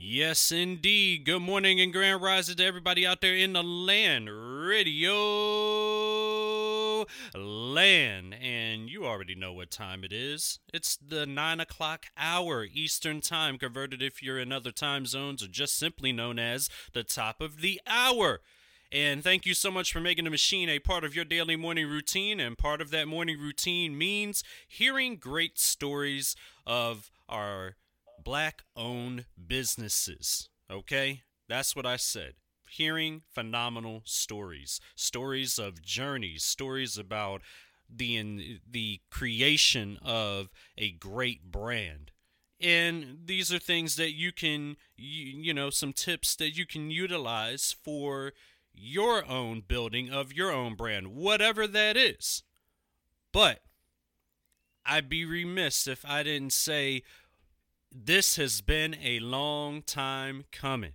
Yes, indeed. Good morning and grand rises to everybody out there in the land radio land. And you already know what time it is. It's the nine o'clock hour Eastern time, converted if you're in other time zones, or just simply known as the top of the hour. And thank you so much for making the machine a part of your daily morning routine. And part of that morning routine means hearing great stories of our black owned businesses. Okay? That's what I said. Hearing phenomenal stories, stories of journeys, stories about the in, the creation of a great brand. And these are things that you can you, you know some tips that you can utilize for your own building of your own brand, whatever that is. But I'd be remiss if I didn't say this has been a long time coming.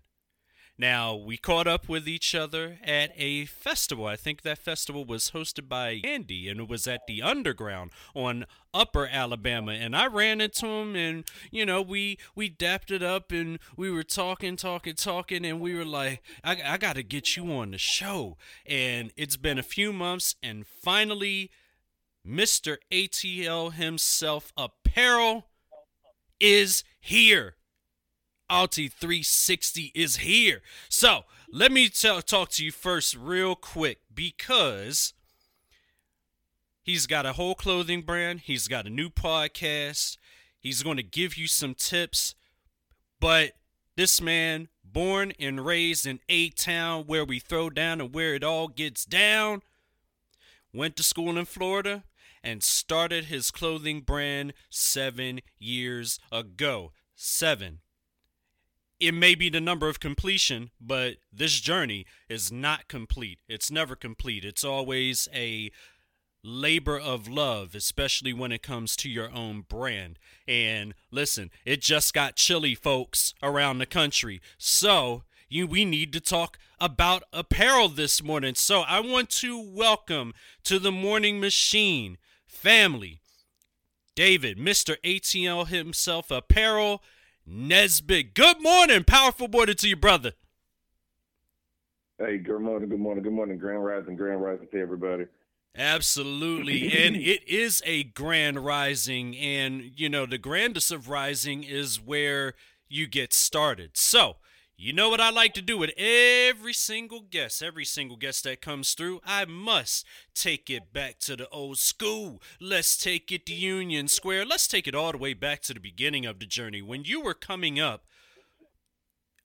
Now, we caught up with each other at a festival. I think that festival was hosted by Andy and it was at the Underground on Upper Alabama. And I ran into him and, you know, we, we dapped it up and we were talking, talking, talking. And we were like, I, I got to get you on the show. And it's been a few months and finally, Mr. ATL himself, Apparel is here. AUTI 360 is here. So let me tell, talk to you first, real quick, because he's got a whole clothing brand, he's got a new podcast, he's going to give you some tips. But this man, born and raised in A Town, where we throw down and where it all gets down, went to school in Florida, and started his clothing brand seven years ago. Seven. It may be the number of completion, but this journey is not complete. It's never complete. It's always a labor of love, especially when it comes to your own brand. And listen, it just got chilly, folks, around the country. So, you, we need to talk about apparel this morning. So, I want to welcome to the morning machine family. David, Mr. ATL himself, apparel, Nesbit. Good morning, powerful morning to you, brother. Hey, good morning, good morning, good morning, Grand Rising, Grand Rising to everybody. Absolutely. and it is a grand rising. And, you know, the grandest of rising is where you get started. So, you know what I like to do with every single guest, every single guest that comes through? I must take it back to the old school. Let's take it to Union Square. Let's take it all the way back to the beginning of the journey. When you were coming up,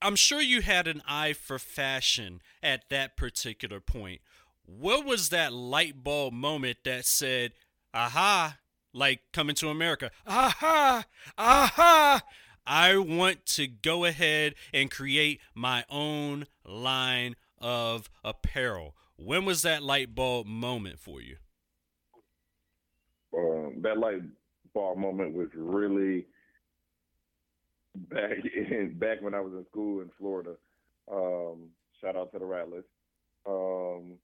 I'm sure you had an eye for fashion at that particular point. What was that light bulb moment that said, aha, like coming to America, aha, aha, I want to go ahead and create my own line of apparel. When was that light bulb moment for you? Um, that light bulb moment was really back in back when I was in school in Florida. Um, shout out to the Rattlers. Um,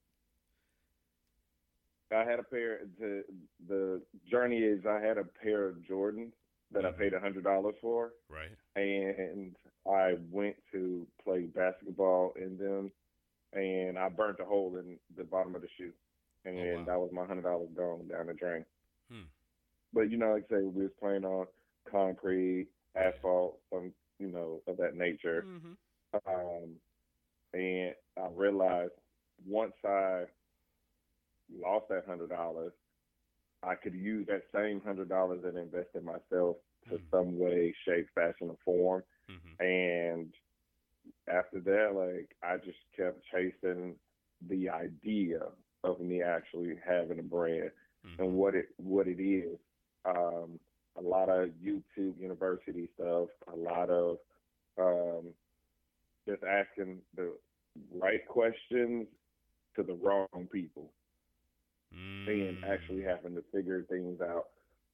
I had a pair. The the journey is I had a pair of Jordans that I paid a hundred dollars for. Right. And I went to play basketball in them, and I burnt a hole in the bottom of the shoe, and oh, wow. that was my hundred dollars gone down the drain. Hmm. But you know, like I say, we was playing on concrete, asphalt, some you know of that nature. Mm-hmm. Um, and I realized once I lost that hundred dollars, I could use that same hundred dollars and invest in myself to mm-hmm. some way, shape, fashion, or form. Mm-hmm. And after that, like I just kept chasing the idea of me actually having a brand mm-hmm. and what it what it is. Um, a lot of YouTube University stuff, a lot of um, just asking the right questions to the wrong people mm. and actually having to figure things out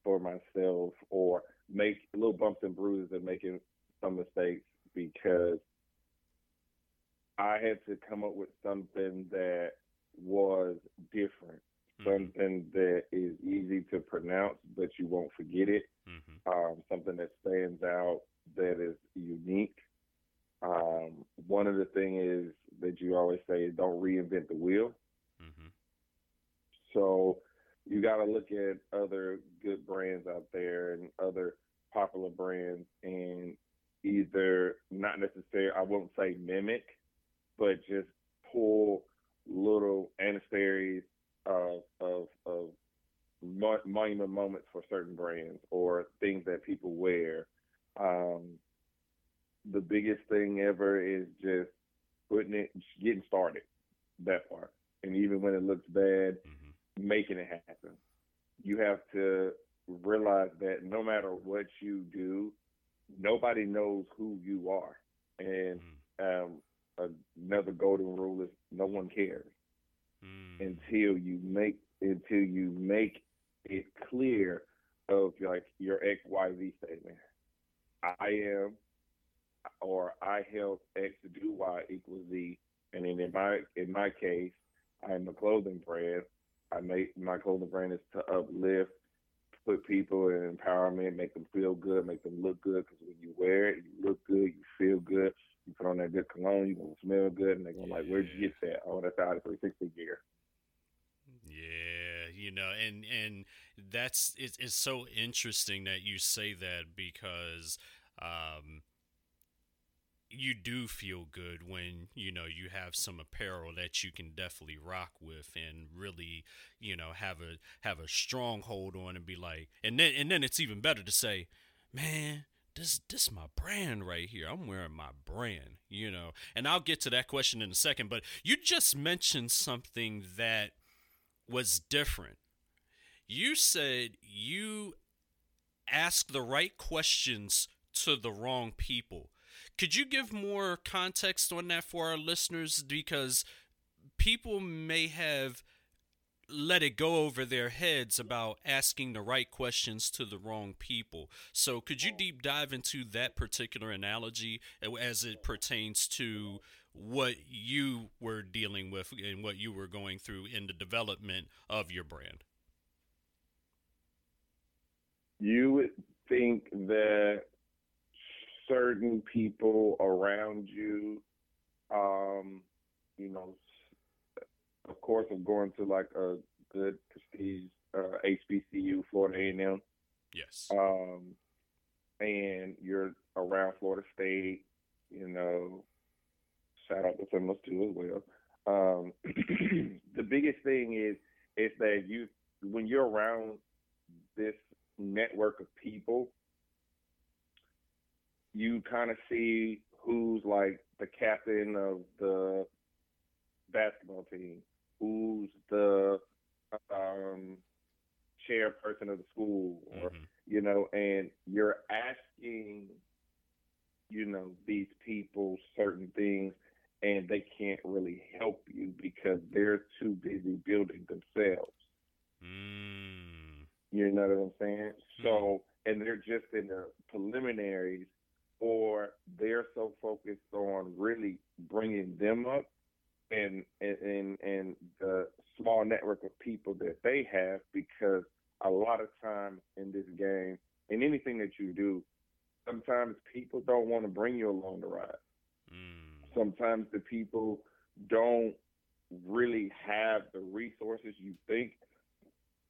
for myself or make little bumps and bruises and making some mistakes because I had to come up with something that was different, mm-hmm. something that is easy to pronounce, but you won't forget it, mm-hmm. um, something that stands out, that is unique, one of the things is that you always say don't reinvent the wheel. So you got to look at other good brands out there and other popular brands and either not necessarily I won't say mimic, but just pull little ancestries of of, of monument moments for certain brands or things that people wear. Um, the biggest thing ever is just putting it, getting started. That part, and even when it looks bad, mm-hmm. Making it happen. You have to realize that no matter what you do, nobody knows who you are, and mm. um, another golden rule is no one cares mm. until you make until you make it clear of like your X Y Z statement. I am, or I help X do Y equals Z, and then in my in my case, I am a clothing brand. I make my clothing brand is to uplift, put people in empowerment, make them feel good, make them look good. Because when you wear it, you look good, you feel good. You put on that good cologne, you gonna smell good, and they're gonna yeah. like, "Where'd you get that?" Oh, that's AUTI 360 gear. Yeah, you know, and and that's it's, it's so interesting that you say that because um, you do feel good when you know you have some apparel that you can definitely rock with and really you know have a have a strong hold on and be like and then and then it's even better to say man this this my brand right here. I'm wearing my brand you know? And i'll get to that question in a second but you just mentioned something that was different. You said you ask the right questions to the wrong people could you give more context on that for our listeners? Because people may have let it go over their heads about asking the right questions to the wrong people. So, could you deep dive into that particular analogy as it pertains to what you were dealing with and what you were going through in the development of your brand? You would think that certain people around you. Um, you know, of course, I'm going to like a good prestige uh, HBCU, Florida A&M. Yes. Um, and you're around Florida State. You know, shout out to Seminoles too as well. Um, the biggest thing is is that you when you're around this network of people you kind of see who's like the captain of the basketball team, who's the um, chairperson of the school, or mm-hmm. you know, and you're asking, you know, these people certain things, and they can't really help you because they're too busy building themselves. Mm. You know what I'm saying? Mm. So, and they're just in the preliminaries or they're so focused on really bringing them up and and and the small network of people that they have because a lot of time in this game in anything that you do sometimes people don't want to bring you along the ride mm. sometimes the people don't really have the resources you think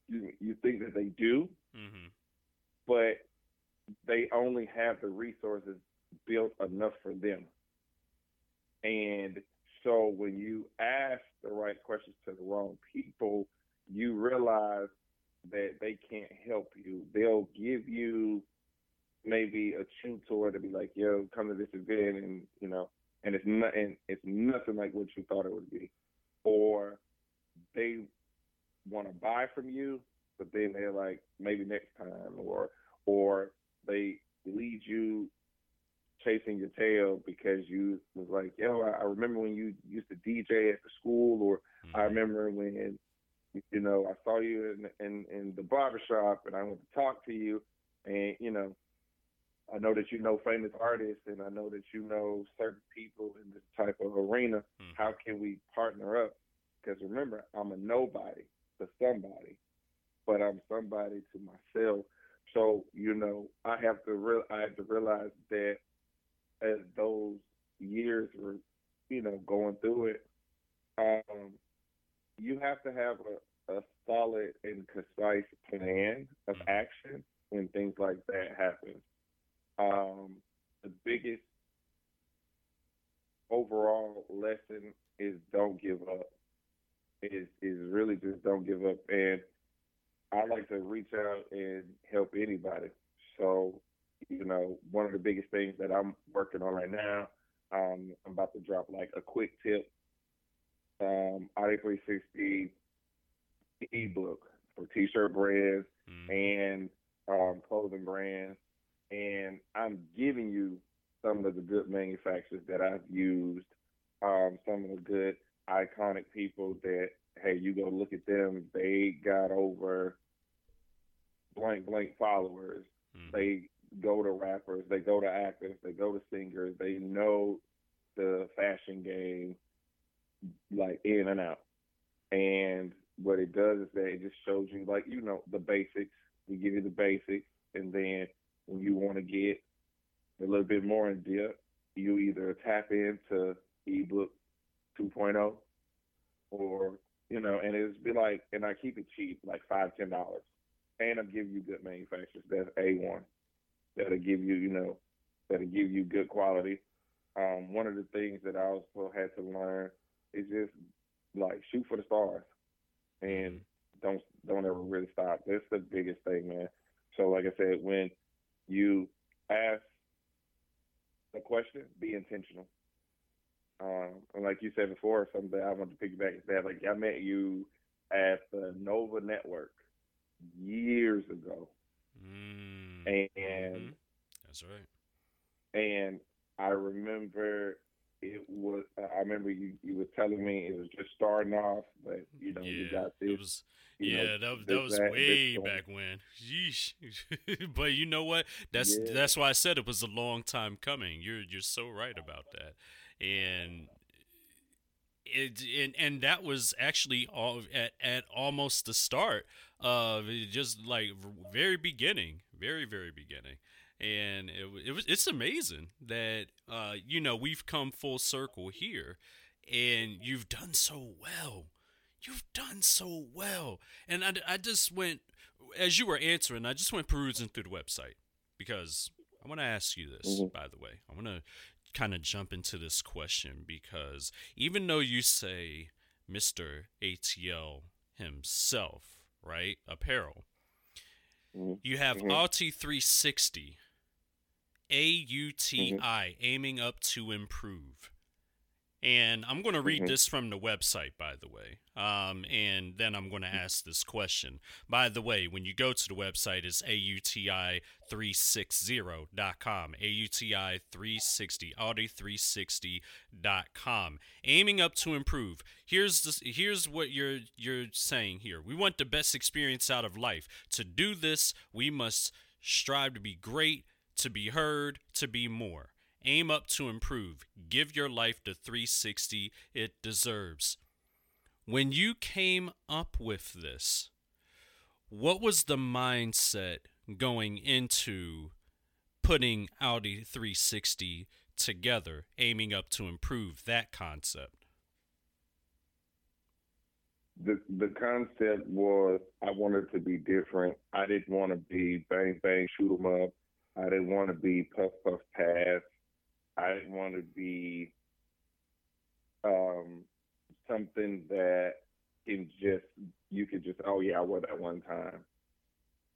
you, you think that they do mm-hmm. but they only have the resources built enough for them. And so when you ask the right questions to the wrong people, you realize that they can't help you. They'll give you maybe a tutor to be like, yo, come to this event and you know, and it's not and it's nothing like what you thought it would be. Or they want to buy from you, but then they're like, maybe next time or or they lead you chasing your tail because you was like, yo, I, I remember when you used to DJ at the school, or mm-hmm. I remember when, you know, I saw you in, in in the barbershop and I went to talk to you, and you know, I know that you know famous artists, and I know that you know certain people in this type of arena. Mm-hmm. How can we partner up? Because remember, I'm a nobody to somebody, but I'm somebody to myself. So you know, I have to real I have to realize that as those years were you know, going through it, um, you have to have a, a solid and concise plan of mm-hmm. action when things like that happen. Um, the biggest overall lesson is don't give up. Is is really just don't give up. And I like to reach out and help anybody. So, you know, one of the biggest things that I'm working on right now, um, I'm about to drop like a quick tip, um, AUTI 360 ebook for t-shirt brands mm. and um, clothing brands, and I'm giving you some of the good manufacturers that I've used, um, some of the good iconic people that hey, you go look at them, they got over blank blank followers. Mm. They go to rappers, they go to actors, they go to singers, they know the fashion game like in and out. And what it does is that it just shows you like, you know, the basics. We give you the basics and then when you want to get a little bit more in depth, you either tap into ebook 2.0 or you know, and it's be like, and I keep it cheap, like five, ten dollars, and I'm giving you good manufacturers. That's a one that'll give you, you know, that'll give you good quality. Um, one of the things that I also had to learn is just like shoot for the stars, and don't don't ever really stop. That's the biggest thing, man. So, like I said, when you ask a question, be intentional. Um, and like you said before, something I want to piggyback is that like I met you at the Nova Network years ago, mm. and mm-hmm. that's right. And I remember it was. I remember you you were telling me it was just starting off, but you know yeah, you got this. It was, yeah, know, that, that was that, way back when. Yeesh. but you know what? That's yeah. that's why I said it was a long time coming. You're you're so right about that and it and, and that was actually all at, at almost the start of just like very beginning very very beginning. And it, it was it's amazing that uh you know we've come full circle here and you've done so well. You've done so well. And i, I just went as you were answering i just went perusing through the website because i want to ask you this mm-hmm. by the way. I want to kind of jump into this question because even though you say Mr. ATL himself, right? Apparel, mm-hmm. you have mm-hmm. AUTI 360, AUTI, mm-hmm. aiming up to improve. And I'm going to read mm-hmm. this from the website, by the way. Um, and then I'm going to ask this question. By the way, when you go to the website, it's AUTI360.com. AUTI360, AUTI360.com. Aiming up to improve. Here's this, here's what you're you're saying here. We want the best experience out of life. To do this, we must strive to be great, to be heard, to be more. Aim up to improve. Give your life the 360 it deserves. When you came up with this, what was the mindset going into putting AUTI 360 together, aiming up to improve that concept? The the concept was I wanted to be different. I didn't want to be bang bang shoot 'em up. I didn't want to be puff puff pass. I didn't want to be um, something that can just you could just oh yeah I wore that one time.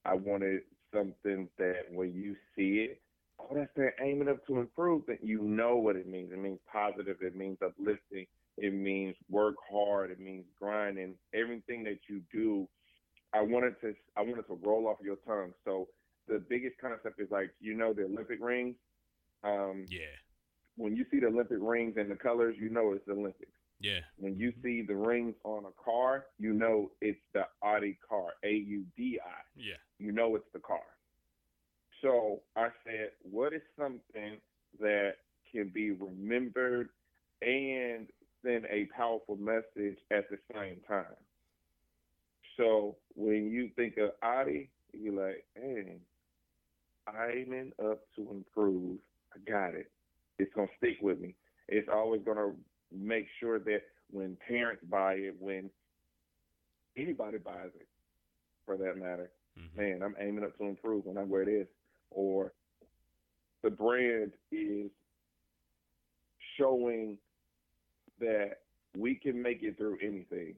I wanted something that when you see it, oh that's that aiming up to improve. That you know what it means. It means positive. It means uplifting. It means work hard. It means grinding. Everything that you do, I wanted to I wanted to roll off your tongue. So the biggest concept is like you know the Olympic rings. Um, yeah when you see the Olympic rings and the colors, you know it's the Olympics. Yeah. When you see the rings on a car, you know it's the Audi car, A U D I. Yeah. You know it's the car. So I said, what is something that can be remembered and send a powerful message at the same time? So when you think of Audi, you're like, hey, aiming up to improve. I got it it's gonna stick with me. It's always gonna make sure that when parents buy it, when anybody buys it, for that matter, mm-hmm. man, I'm aiming up to improve when I wear this, or the brand is showing that we can make it through anything,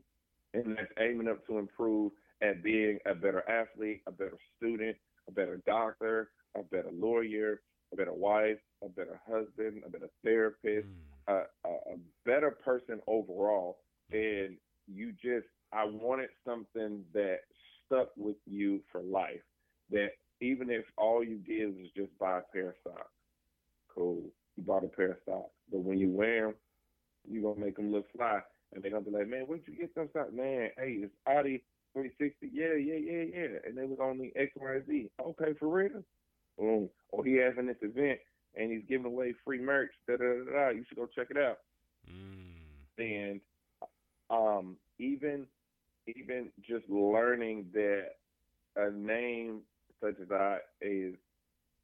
and that's aiming up to improve at being a better athlete, a better student, a better doctor, a better lawyer, a better wife, a better husband, a better therapist, mm. a, a, a better person overall. And you just, I wanted something that stuck with you for life. That even if all you did was just buy a pair of socks, cool, you bought a pair of socks. But when you wear them, you're going to make them look fly. And they're going to be like, man, where'd you get those socks? Man, hey, it's AUTI 360. Yeah, yeah, yeah, yeah. And they was only X, Y, and Z. Okay, for real? Boom. Or he having this event and he's giving away free merch. Da da da da. You should go check it out. Mm. And um, even even just learning that a name such as that is,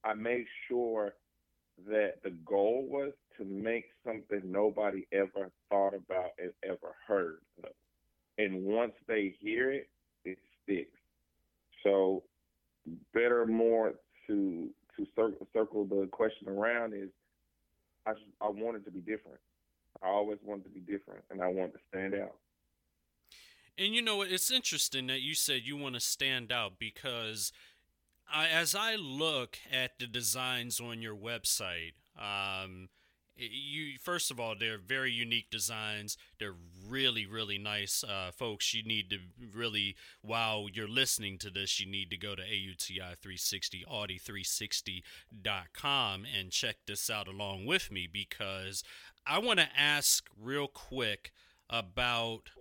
I made sure that the goal was to make something nobody ever thought about and ever heard of. And once they hear it, it sticks. So better more to to circle, circle the question around is I I wanted to be different. I always wanted to be different, and I wanted to stand out. And you know, it's interesting that you said you want to stand out because I, as I look at the designs on your website, um, you first of all they're very unique designs. They're really really nice uh, folks. You need to really while you're listening to this you need to go to auti 360 auti360.com and check this out along with me because i want to ask real quick about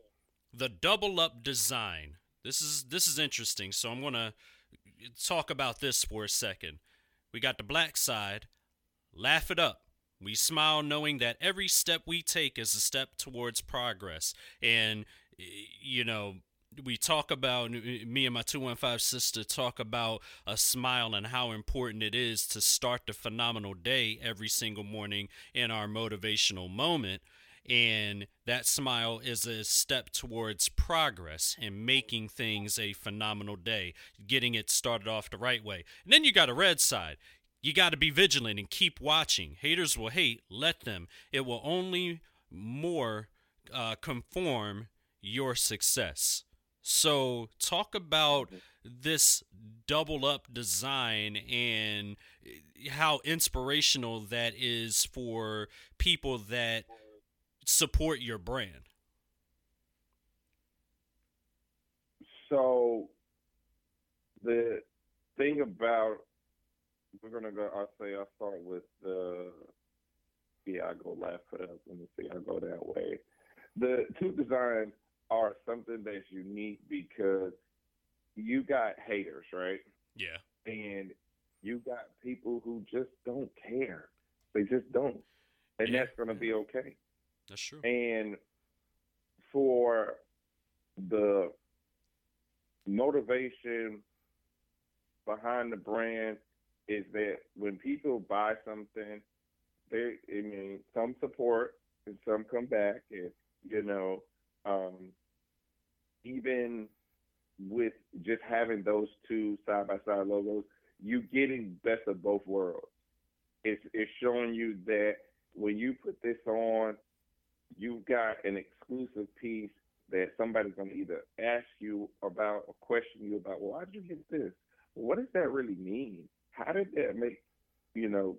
the double up design. This is this is interesting so i'm going to talk about this for a second. We got the black side. Laugh it up we smile knowing that every step we take is a step towards progress. And, you know, we talk about me and my 215 sister talk about a smile and how important it is to start the phenomenal day every single morning in our motivational moment. And that smile is a step towards progress and making things a phenomenal day getting it started off the right way. And then you got a red side you got to be vigilant and keep watching. Haters will hate, let them. It will only more uh, conform your success. So, talk about this double up design and how inspirational that is for people that support your brand. So, the thing about we're gonna go. I'll say I'll start with the. Yeah, I go laugh it up. Let me see. I go that way. The two designs are something that's unique because you got haters, right? Yeah. And you got people who just don't care. They just don't, and yeah. that's gonna be okay. That's true. And for the motivation behind the brand is that when people buy something, they I mean some support and some come back and you know, um, even with just having those two side by side logos, you're getting best of both worlds. It's it's showing you that when you put this on, you've got an exclusive piece that somebody's to either ask you about or question you about. Well, why did you get this? What does that really mean? How did that make, you know,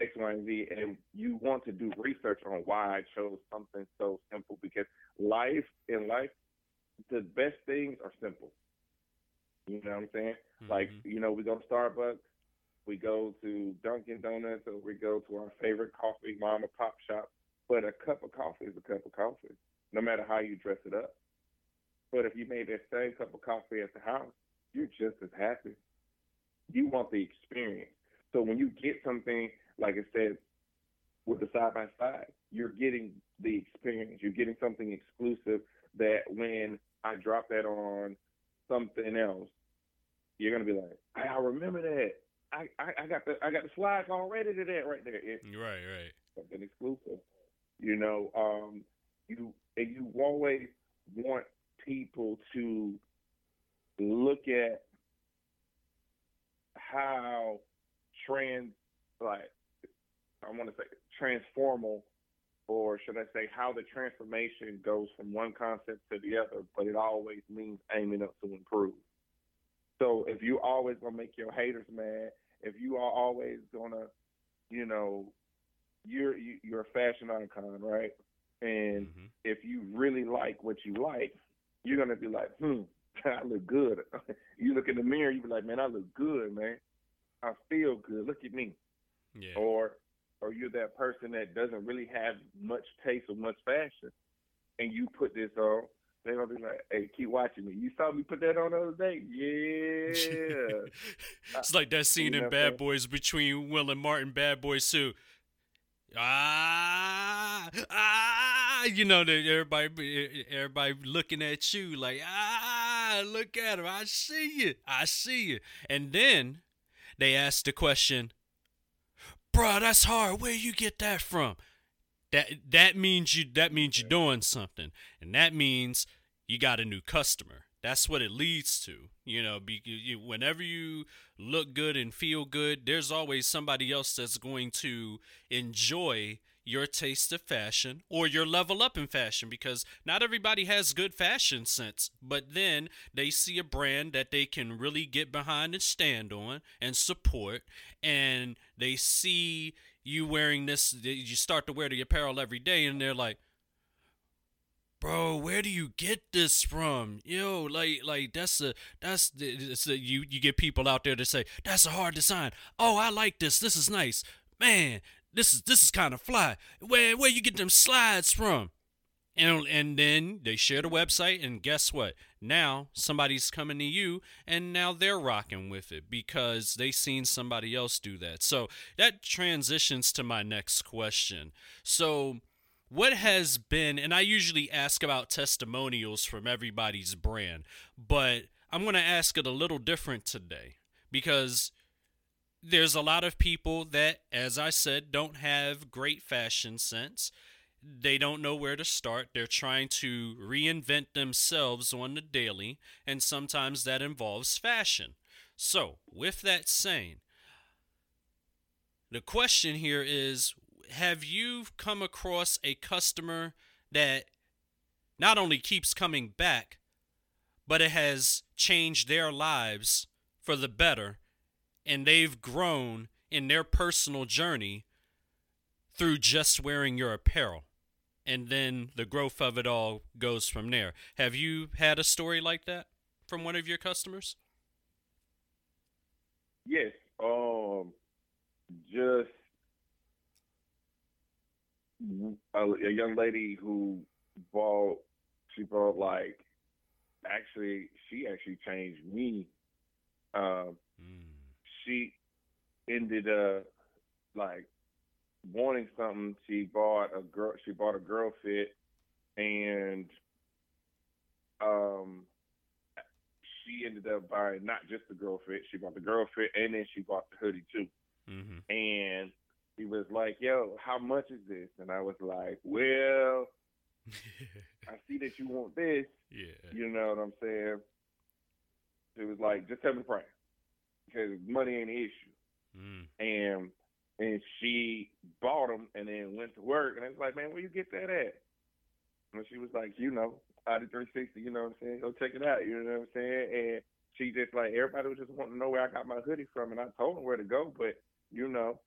X, Y, and Z? And you want to do research on why I chose something so simple because life in life, the best things are simple. You know what I'm saying? Mm-hmm. Like, you know, we go to Starbucks, we go to Dunkin' Donuts, or we go to our favorite coffee mom and pop shop. But a cup of coffee is a cup of coffee, no matter how you dress it up. But if you made that same cup of coffee at the house, you're just as happy you want the experience. So when you get something, like I said, with the side by side, you're getting the experience. You're getting something exclusive that when I drop that on something else, you're gonna be like, I, remember that. I, I, I, got the I got the flag already to that right there. right, right. Something exclusive. You know, um, you and you always want people to look at how trans like I want to say transformal or should I say how the transformation goes from one concept to the other, but it always means aiming up to improve. So if you always gonna make your haters mad, if you are always gonna, you know, you're you're a fashion icon, right? And mm-hmm. if you really like what you like, you're gonna be like, hmm, I look good. you look in the mirror, you be like, man, I look good, man. I feel good. Look at me. Yeah. Or or you're that person that doesn't really have much taste or much fashion, and you put this on, they're gonna be like, "Hey, keep watching me. You saw me put that on the other day, yeah." it's like that scene you in Bad Boys between Will and Martin, Bad Boys Two. Ah, ah, you know that everybody, everybody looking at you like, ah, look at him. I see you. I see you. And then they ask the question, bro, that's hard. Where you get that from? That that means you that means you're doing something, and that means you got a new customer. That's what it leads to. You know, be, you, whenever you look good and feel good, there's always somebody else that's going to enjoy your taste of fashion or your level up in fashion because not everybody has good fashion sense. But then they see a brand that they can really get behind and stand on and support, and they see you wearing this, you start to wear the apparel every day, and they're like, bro where do you get this from? Yo like like that's a that's it's you you get people out there to say that's a hard design. Oh i like this. This is nice. Man this is this is kind of fly. Where where you get them slides from? And and then they share the website, and guess what? Now somebody's coming to you, and now they're rocking with it because they seen somebody else do that. So that transitions to my next question. So what has been and i usually ask about testimonials from everybody's brand but i'm going to ask it a little different today because there's a lot of people that, as I said, don't have great fashion sense. They don't know where to start. They're trying to reinvent themselves on the daily, and sometimes that involves fashion. So, with that saying, the question here is Have you come across a customer that not only keeps coming back, but it has changed their lives for the better and they've grown in their personal journey through just wearing your apparel. And then the growth of it all goes from there. Have you had a story like that from one of your customers? Yes. Um just a, a young lady who bought she bought like actually she actually changed me um, mm she ended up like wanting something. She bought a girl. She bought a girl fit, and um, she ended up buying not just the girl fit. She bought the girl fit, and then she bought the hoodie too. Mm-hmm. And he was like, "Yo, how much is this?" And I was like, "Well, I see that you want this. Yeah, you know what I'm saying." It was like, "Just tell me the price." Because money ain't an issue. Mm. And and she bought them and then went to work and I was like, man, where you get that at? And she was like, you know, AUTI 360, you know what I'm saying? Go check it out, you know what I'm saying? And she just like everybody was just wanting to know where I got my hoodie from, and I told them where to go, but you know,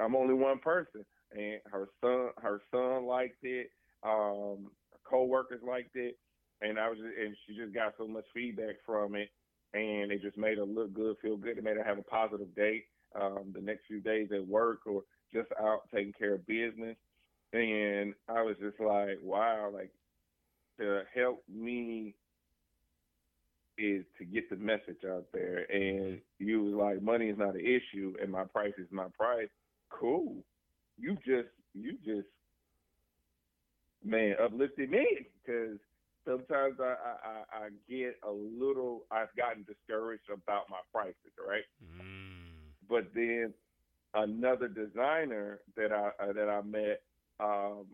I'm only one person, and her son, her son liked it, um, co-workers liked it, and I was, just, and she just got so much feedback from it and it just made her look good, feel good. It made her have a positive day um, the next few days at work or just out taking care of business. And I was just like, wow, like to help me is to get the message out there. And you was like, money is not an issue, and my price is my price. Cool. You just, you just, man, uplifted me because sometimes I, I, I get a little I've gotten discouraged about my prices, right? Mm. But then another designer that I uh, that I met, um,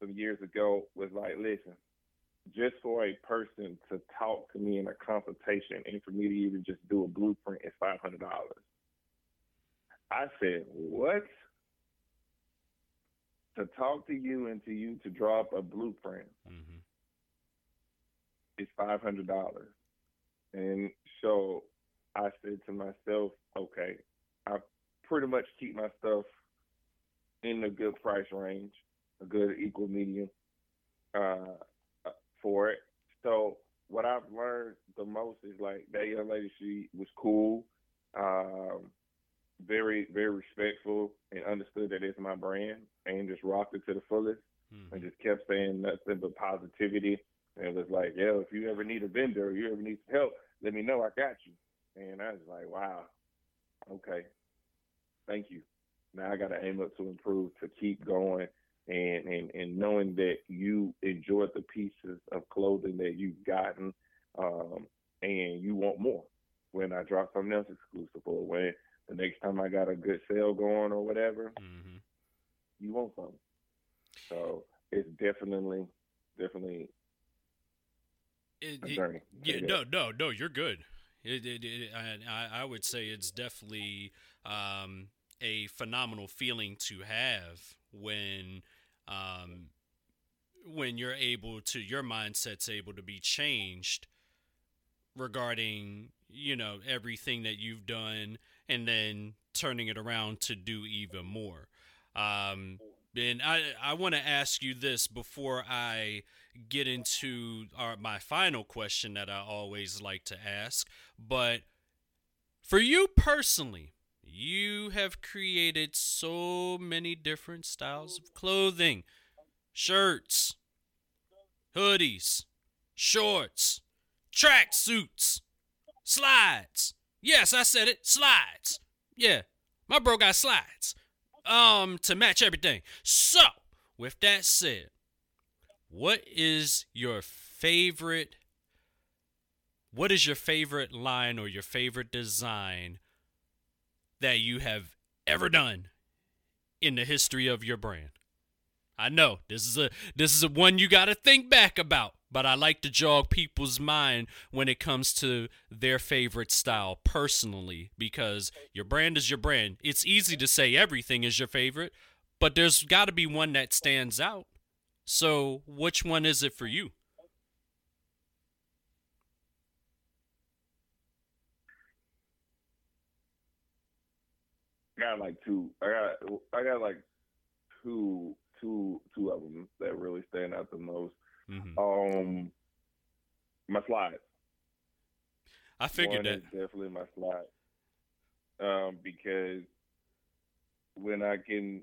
some years ago was like, listen, just for a person to talk to me in a consultation and for me to even just do a blueprint is five hundred dollars. I said, What? To talk to you and to you to drop a blueprint mm-hmm. Is five hundred dollars. And so I said to myself, okay, I pretty much keep my stuff in a good price range, a good equal medium uh, for it. So what I've learned the most is like that young lady, she was cool, um, very, very respectful and understood that it's my brand and just rocked it to the fullest mm-hmm. and just kept saying nothing but positivity. And it was like, yo, if you ever need a vendor or you ever need some help, let me know. I got you. And I was like, wow, okay, thank you. Now I got to aim up to improve to keep going and, and, and knowing that you enjoyed the pieces of clothing that you've gotten um, and you want more when I drop something else exclusive or when the next time I got a good sale going or whatever, mm-hmm. you want something. So it's definitely, definitely it, it, yeah, no, no, no, you're good. It, it, it, I, I would say it's definitely um, a phenomenal feeling to have when um, when you're able to your mindset's able to be changed regarding you know everything that you've done and then turning it around to do even more um, and i i want to ask you this before i get into our, my final question that i always like to ask but for you personally you have created so many different styles of clothing shirts, hoodies, shorts, track suits, slides. Yes, I said it, slides. Yeah, my bro got slides. Um, to match everything. So, with that said, what is your favorite what is your favorite line or your favorite design that you have ever done in the history of your brand. I know this is a this is a one you got to think back about, but I like to jog people's mind when it comes to their favorite style personally because your brand is your brand. It's easy to say everything is your favorite, but there's got to be one that stands out. So, which one is it for you? I got like two. I got I got like two two two of them that really stand out the most. Mm-hmm. Um, my slides. I figured One that definitely my slide. Um, because when I can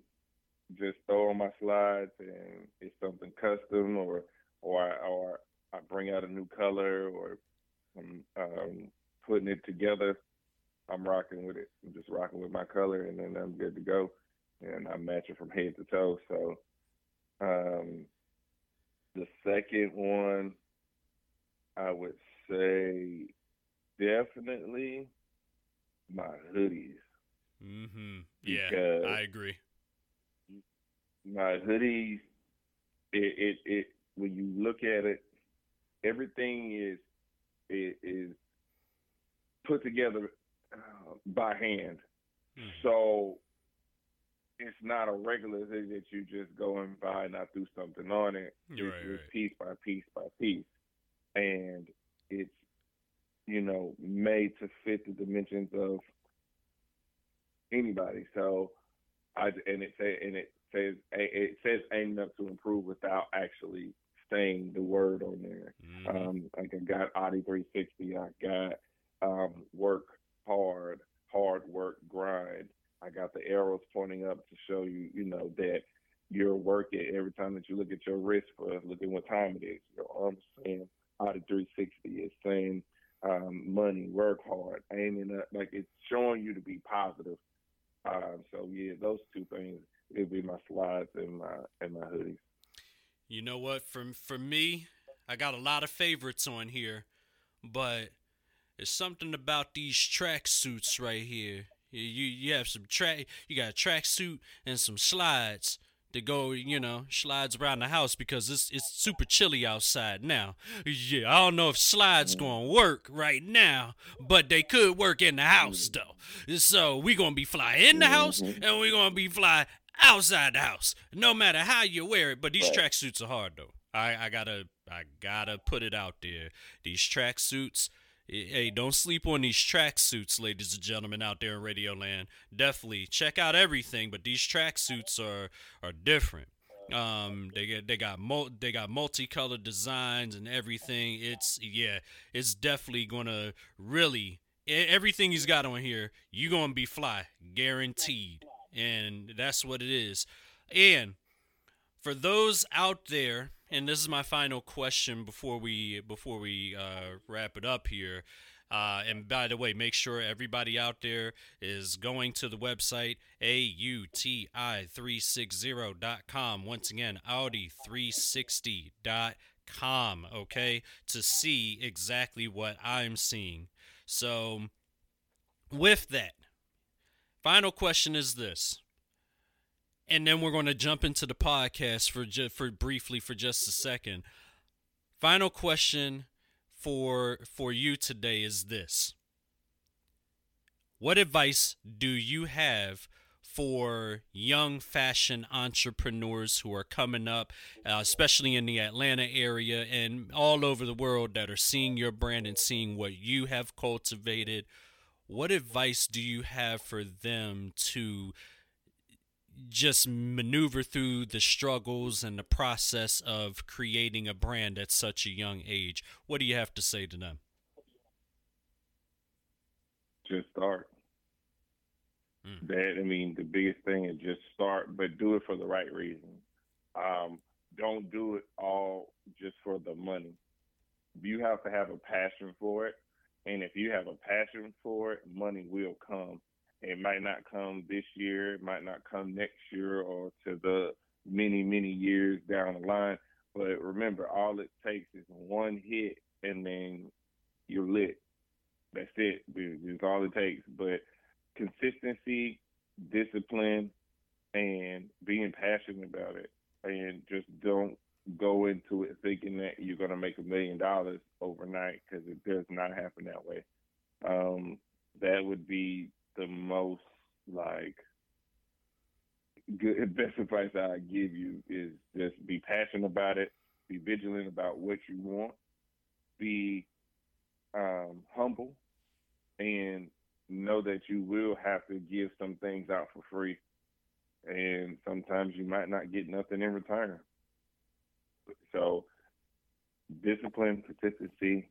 just throw on my slides and it's something custom or or I, or I bring out a new color or I'm um, putting it together I'm rocking with it. I'm just rocking with my color, and then I'm good to go. And I match it from head to toe. So, um, the second one, I would say definitely my hoodies. Mm-hmm. Yeah, I agree. My hoodies, it, it, it, when you look at it, everything is, it is put together uh, by hand. Mm-hmm. So it's not a regular thing that you just go and buy and I threw something on it. You're it's right, right. piece by piece by piece. And it's, you know, made to fit the dimensions of anybody. So I and it say and it says it says aiming up to improve without actually saying the word on there. Mm-hmm. Um, like I got AUTI 360, I got um, work hard, hard work, grind. I got the arrows pointing up to show you, you know, that you're working every time that you look at your wrist for look at what time it is. Your arms saying AUTI 360. It's saying um, money, work hard, aiming up. Like it's showing you to be positive. Um, so yeah, those two things it'd be my slides and my and my hoodies. You know what? For for me, I got a lot of favorites on here, but there's something about these track suits right here. You, you have some track. You got a track suit and some slides. to go, you know, slides around the house because it's it's super chilly outside now. Yeah, I don't know if slides mm. gonna work right now, but they could work in the house though. So we gonna be fly in the house mm-hmm. and we gonna be fly outside the house, no matter how you wear it. But these tracksuits are hard though. I I gotta I gotta put it out there. These tracksuits Hey, don't sleep on these tracksuits, ladies and gentlemen, out there in Radio Land. Definitely check out everything, but these tracksuits are are different. Um, they get they got mul- they got multicolored designs and everything. It's yeah, it's definitely gonna really everything he's got on here. You gonna be fly, guaranteed, and that's what it is. And for those out there and this is my final question before we before we uh, wrap it up here. Uh, and by the way, make sure everybody out there is going to the website auti360.com. Once again, auti360.com, okay, to see exactly what I'm seeing. So, with that, final question is this and then we're going to jump into the podcast for ju- for briefly for just a second. Final question for for you today is this: What advice do you have for young fashion entrepreneurs who are coming up, uh, especially in the Atlanta area and all over the world that are seeing your brand and seeing what you have cultivated? What advice do you have for them to just maneuver through the struggles and the process of creating a brand at such a young age. What do you have to say to them? Just start. Mm. That I mean, the biggest thing is just start, but do it for the right reason. Um, don't do it all just for the money. You have to have a passion for it, and if you have a passion for it, money will come. It might not come this year, it might not come next year or to the many, many years down the line. But remember, all it takes is one hit and then you're lit. That's it. It's all it takes. But consistency, discipline, and being passionate about it. And just don't go into it thinking that you're going to make a million dollars overnight because it does not happen that way. Um, that would be the most like good best advice I give you is just be passionate about it, be vigilant about what you want, be um, humble, and know that you will have to give some things out for free, and sometimes you might not get nothing in return. So, discipline, consistency,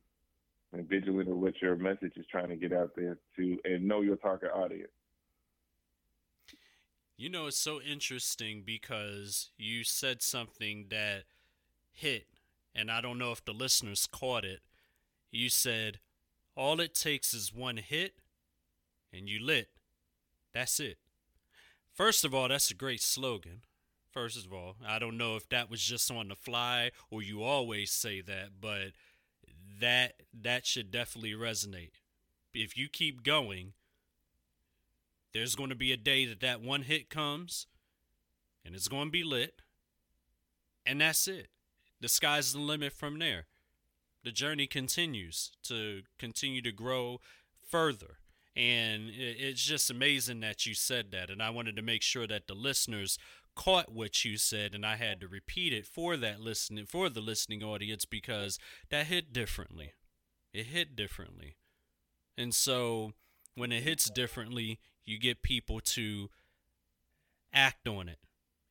and vigilant of what your message is trying to get out there to and know your target audience. You know, it's so interesting because you said something that hit, and I don't know if the listeners caught it. You said, All it takes is one hit, and you lit. That's it. First of all, that's a great slogan. First of all, I don't know if that was just on the fly or you always say that, but that that should definitely resonate. If you keep going, there's going to be a day that that one hit comes and it's going to be lit. And that's it. The sky's the limit from there. The journey continues to continue to grow further. And it's just amazing that you said that. And I wanted to make sure that the listeners caught what you said and I had to repeat it for that listening for the listening audience because that hit differently. It hit differently. And so when it hits differently, you get people to act on it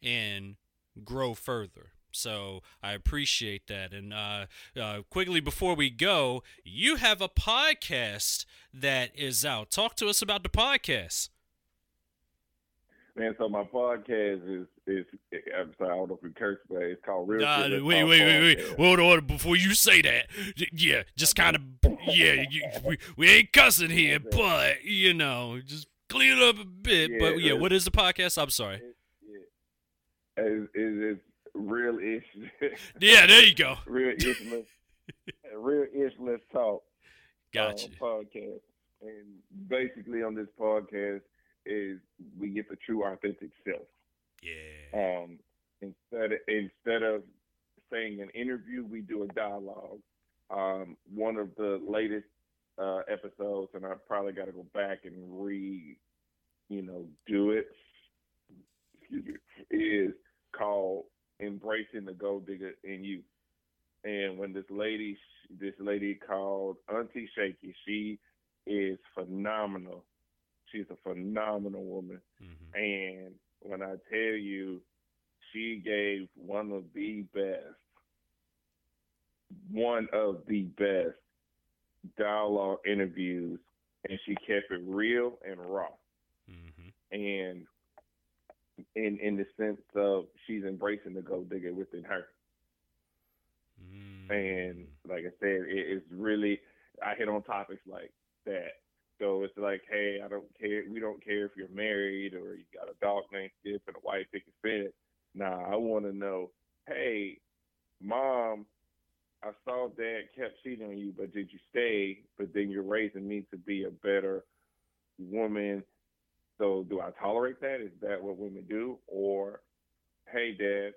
and grow further. So I appreciate that. And uh, uh, quickly before we go, you have a podcast that is out. Talk to us about the podcast. Man, so my podcast is is I'm sorry, I don't know if we curse, but it's called Real. Nah, wait, wait, wait, wait, hold on. Before you say that, yeah, just kind of, yeah, you, we we ain't cussing here, but you know, just clean it up a bit. Yeah, but yeah, what is the podcast? I'm sorry. It's, it's, real ish. yeah, there you go. real ish, real ish. Let's talk. Gotcha. Uh, podcast, and basically on this podcast is we get the true authentic self. Yeah. Um, instead of, instead of saying an interview, we do a dialogue. Um, one of the latest uh, episodes, and I probably got to go back and re, you know, do it. Excuse me, is called "Embracing the Gold Digger in You." And when this lady, this lady called Auntie Shaky, she is phenomenal. She's a phenomenal woman, mm-hmm. and when I tell you, she gave one of the best, one of the best dialogue interviews, and she kept it real and raw. Mm-hmm. And in in the sense of she's embracing the gold digger within her. Mm-hmm. And like I said, it, it's really I hit on topics like that. So it's like, hey, I don't care. We don't care if you're married or you got a dog named Skip and a wife that can fit. Nah, I want to know, hey, mom, I saw dad kept cheating on you, but did you stay? But then you're raising me to be a better woman. So do I tolerate that? Is that what women do? Or, hey, dad,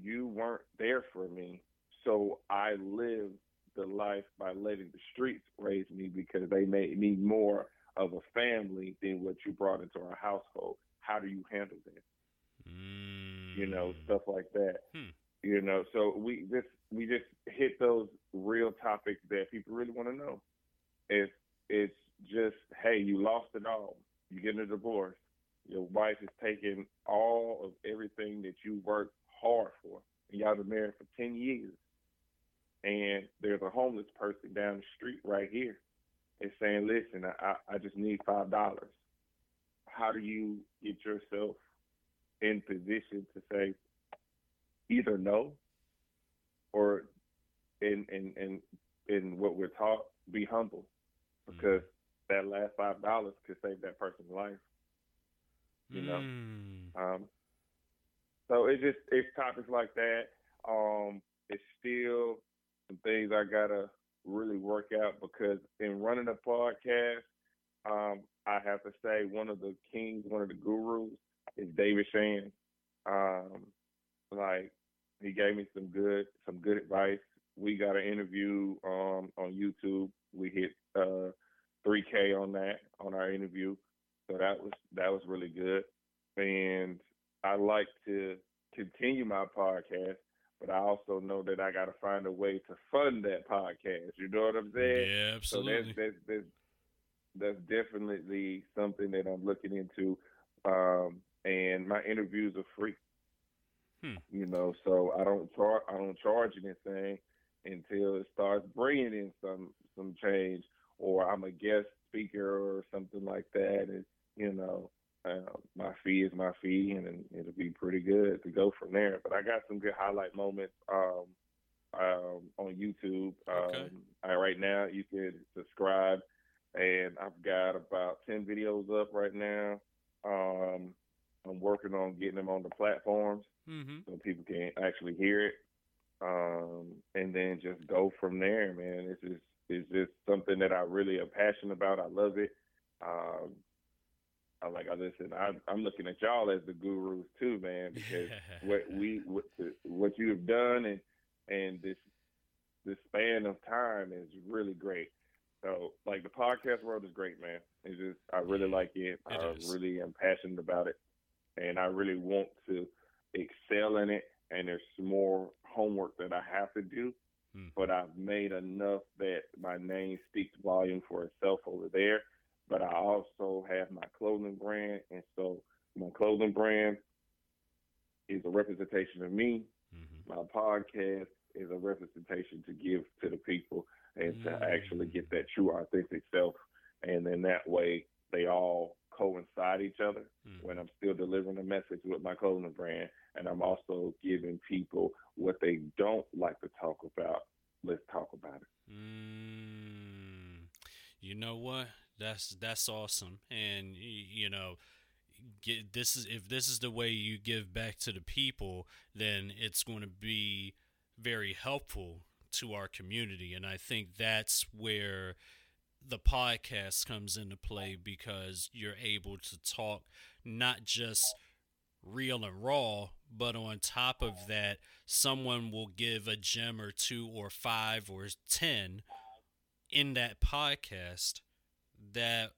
you weren't there for me. So I lived the life by letting the streets raise me because they made me more of a family than what you brought into our household. How do you handle that? Mm. You know, mm. stuff like that. Hmm. You know, so we just we just hit those real topics that people really want to know. It's it's just hey, you lost it all. You get a divorce. Your wife is taking all of everything that you worked hard for. And y'all been married for ten years. And there's a homeless person down the street right here. It's saying, listen, I, I just need five dollars. How do you get yourself in position to say, either no or in in in in what we're taught, be humble because mm. that last five dollars could save that person's life. You know. Mm. Um, so it's just it's topics like that. Um, it's still some things I gotta really work out because in running a podcast, um, I have to say one of the kings, one of the gurus is David Shan. Um, like he gave me some good some good advice. We got an interview um, on YouTube. We hit uh, 3K on that on our interview, so that was that was really good. And I like to continue my podcast, but I also know that I got to find a way to fund that podcast. You know what I'm saying? Yeah, absolutely. So that's that's, that's, that's definitely something that I'm looking into. Um, and my interviews are free. Hmm. You know, so I don't charge I don't charge anything until it starts bringing in some some change, or I'm a guest speaker or something like that. And you know, uh, my fee is my fee, and, and, it'll be pretty good to go from there. But I got some good highlight moments um, um, on YouTube. Okay. Um, I, right now, you can subscribe, and I've got about ten videos up right now. Um, I'm working on getting them on the platforms mm-hmm. so people can actually hear it, um, and then just go from there. Man, it's just it's just something that I really am passionate about. I love it. Um, I like I listen. I, I'm looking at y'all as the gurus too, man, because what we what, what you have done and and this this span of time is really great. So like the podcast world is great, man. It's just I really like it. it I is. really am passionate about it, and I really want to excel in it, and there's more homework that I have to do. Hmm. But I've made enough that my name speaks volume for itself over there. But I also have my clothing brand, and so my clothing brand is a representation of me. Mm-hmm. My podcast is a representation to give to the people and mm-hmm. to mm. actually get that true authentic self. And then that way they all coincide each other mm-hmm. when I'm still delivering a message with my clothing brand and I'm also giving people what they don't like to talk about. Let's talk about it. Mm, you know what? That's that's awesome, and you know, get this is if this is the way you give back to the people, then it's going to be very helpful to our community, and I think that's where the podcast comes into play because you're able to talk not just real and raw, but on top of that, someone will give a gem or two or five or 10 in that podcast that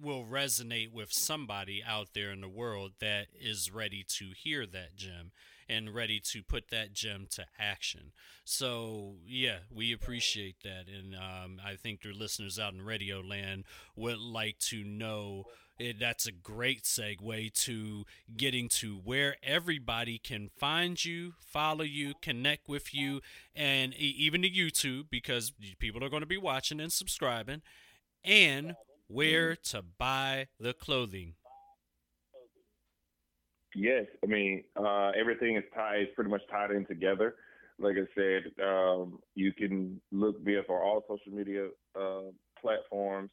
will resonate with somebody out there in the world that is ready to hear that gem and ready to put that gem to action. So, yeah, we appreciate that. And um, I think the listeners out in radio land would like to know. It, that's a great segue to getting to where everybody can find you, follow you, connect with you, and even to YouTube because people are going to be watching and subscribing, and where to buy the clothing. Yes, I mean uh, everything is tied, pretty much tied in together. Like I said, um, you can look via for all social media uh, platforms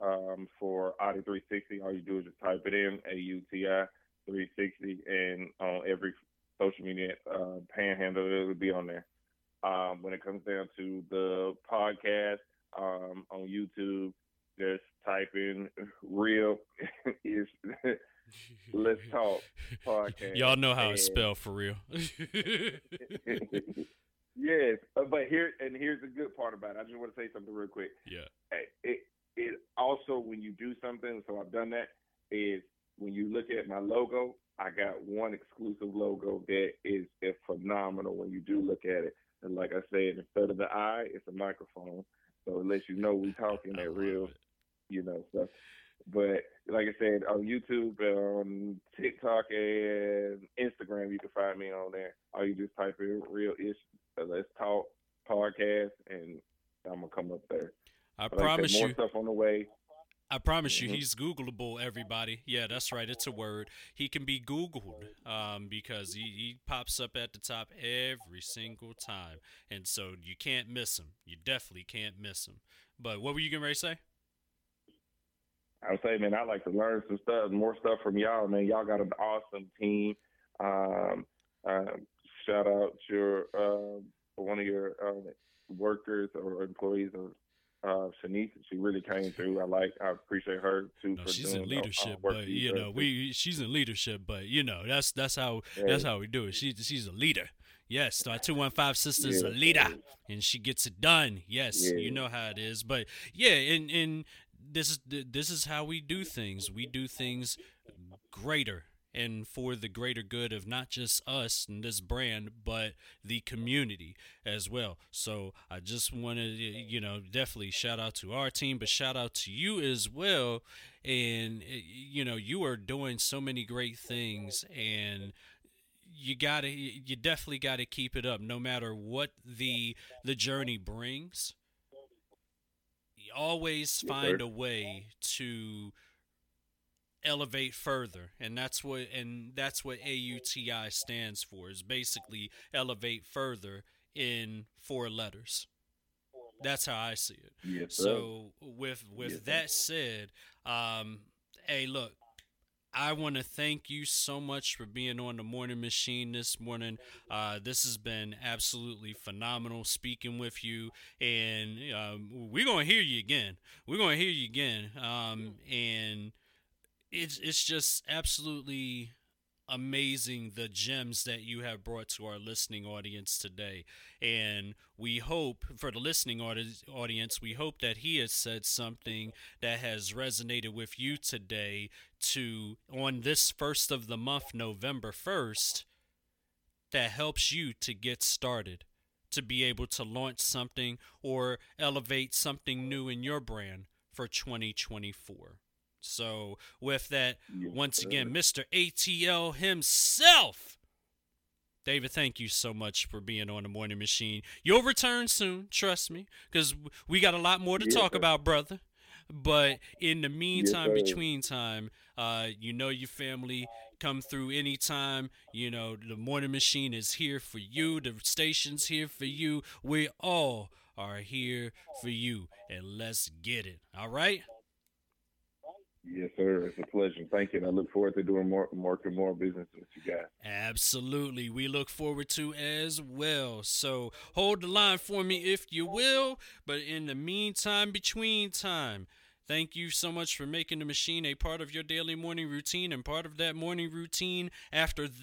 um, for AUTI 360. All you do is just type it in A U T I 360, and on every social media uh, panhandle, it will be on there. Um, when it comes down to the podcast um, on YouTube, just type in real is Let's Talk podcast. Y'all know how and, it's spelled for real. yes, uh, but here and here's the good part about it. I just want to say something real quick. Yeah. It, it also when you do something, so I've done that. Is when you look at my logo, I got one exclusive logo that is, is phenomenal when you do look at it. And like I said, instead of the eye, it's a microphone. So it lets you know we're talking that real, it. You know, stuff. But like I said, on YouTube, on TikTok, and Instagram, you can find me on there. Or you just type in "real ish let's talk podcast," and I'm gonna come up there. I but promise like I said, more you. stuff on the way. I promise mm-hmm. you, he's Googleable. Everybody, yeah, that's right. It's a word. He can be Googled um, because he, he pops up at the top every single time, and so you can't miss him. You definitely can't miss him. But what were you going to say? I would say, man, I like to learn some stuff, more stuff from y'all, man. Y'all got an awesome team. Um, uh, shout out your uh, one of your uh, workers or employees, or uh, Shanice. She really came through. I like. I appreciate her too. No, she's in leadership, but you know, we she's in leadership, but you know, that's that's how yeah. that's how we do it. She she's a leader. Yes, our two one five sister's yeah, a leader, and she gets it done. Yes, yeah. you know how it is. But yeah, and and this is this is how we do things. We do things greater and for the greater good of not just us and this brand, but the community as well. So I just wanted, you know, definitely shout out to our team, but shout out to you as well. And, you know, you are doing so many great things and you gotta you definitely gotta keep it up no matter what the the journey brings always find a way to elevate further and that's what and that's what AUTI stands for is basically elevate further in four letters. That's how I see it. Yes, so with with yes, that said um hey look I want to thank you so much for being on the morning machine this morning. Uh, this has been absolutely phenomenal speaking with you, and um, we're gonna hear you again. We're gonna hear you again, um, and it's it's just absolutely amazing the gems that you have brought to our listening audience today. And we hope, for the listening audience, we hope that he has said something that has resonated with you today to, on this first of the month, November 1st, that helps you to get started, to be able to launch something or elevate something new in your brand for 2024. So, with that, once again, Mr. ATL himself. David, thank you so much for being on the morning machine. You'll return soon, trust me, because we got a lot more to talk about, brother. But in the meantime, yes, between time, uh, you know your family come through anytime. You know the morning machine is here for you. The station's here for you. We all are here for you, and let's get it. All right. Yes, sir. It's a pleasure. Thank you. And I look forward to doing more, more and more business with you guys. Absolutely. We look forward to as well. So hold the line for me if you will. But in the meantime, between time, Thank you so much for making the machine a part of your daily morning routine and part of that morning routine after